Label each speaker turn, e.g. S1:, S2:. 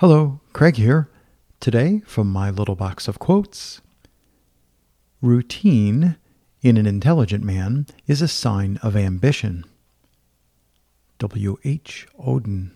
S1: Hello, Craig here. Today, from my little box of quotes Routine in an intelligent man is a sign of ambition. W. H. Auden.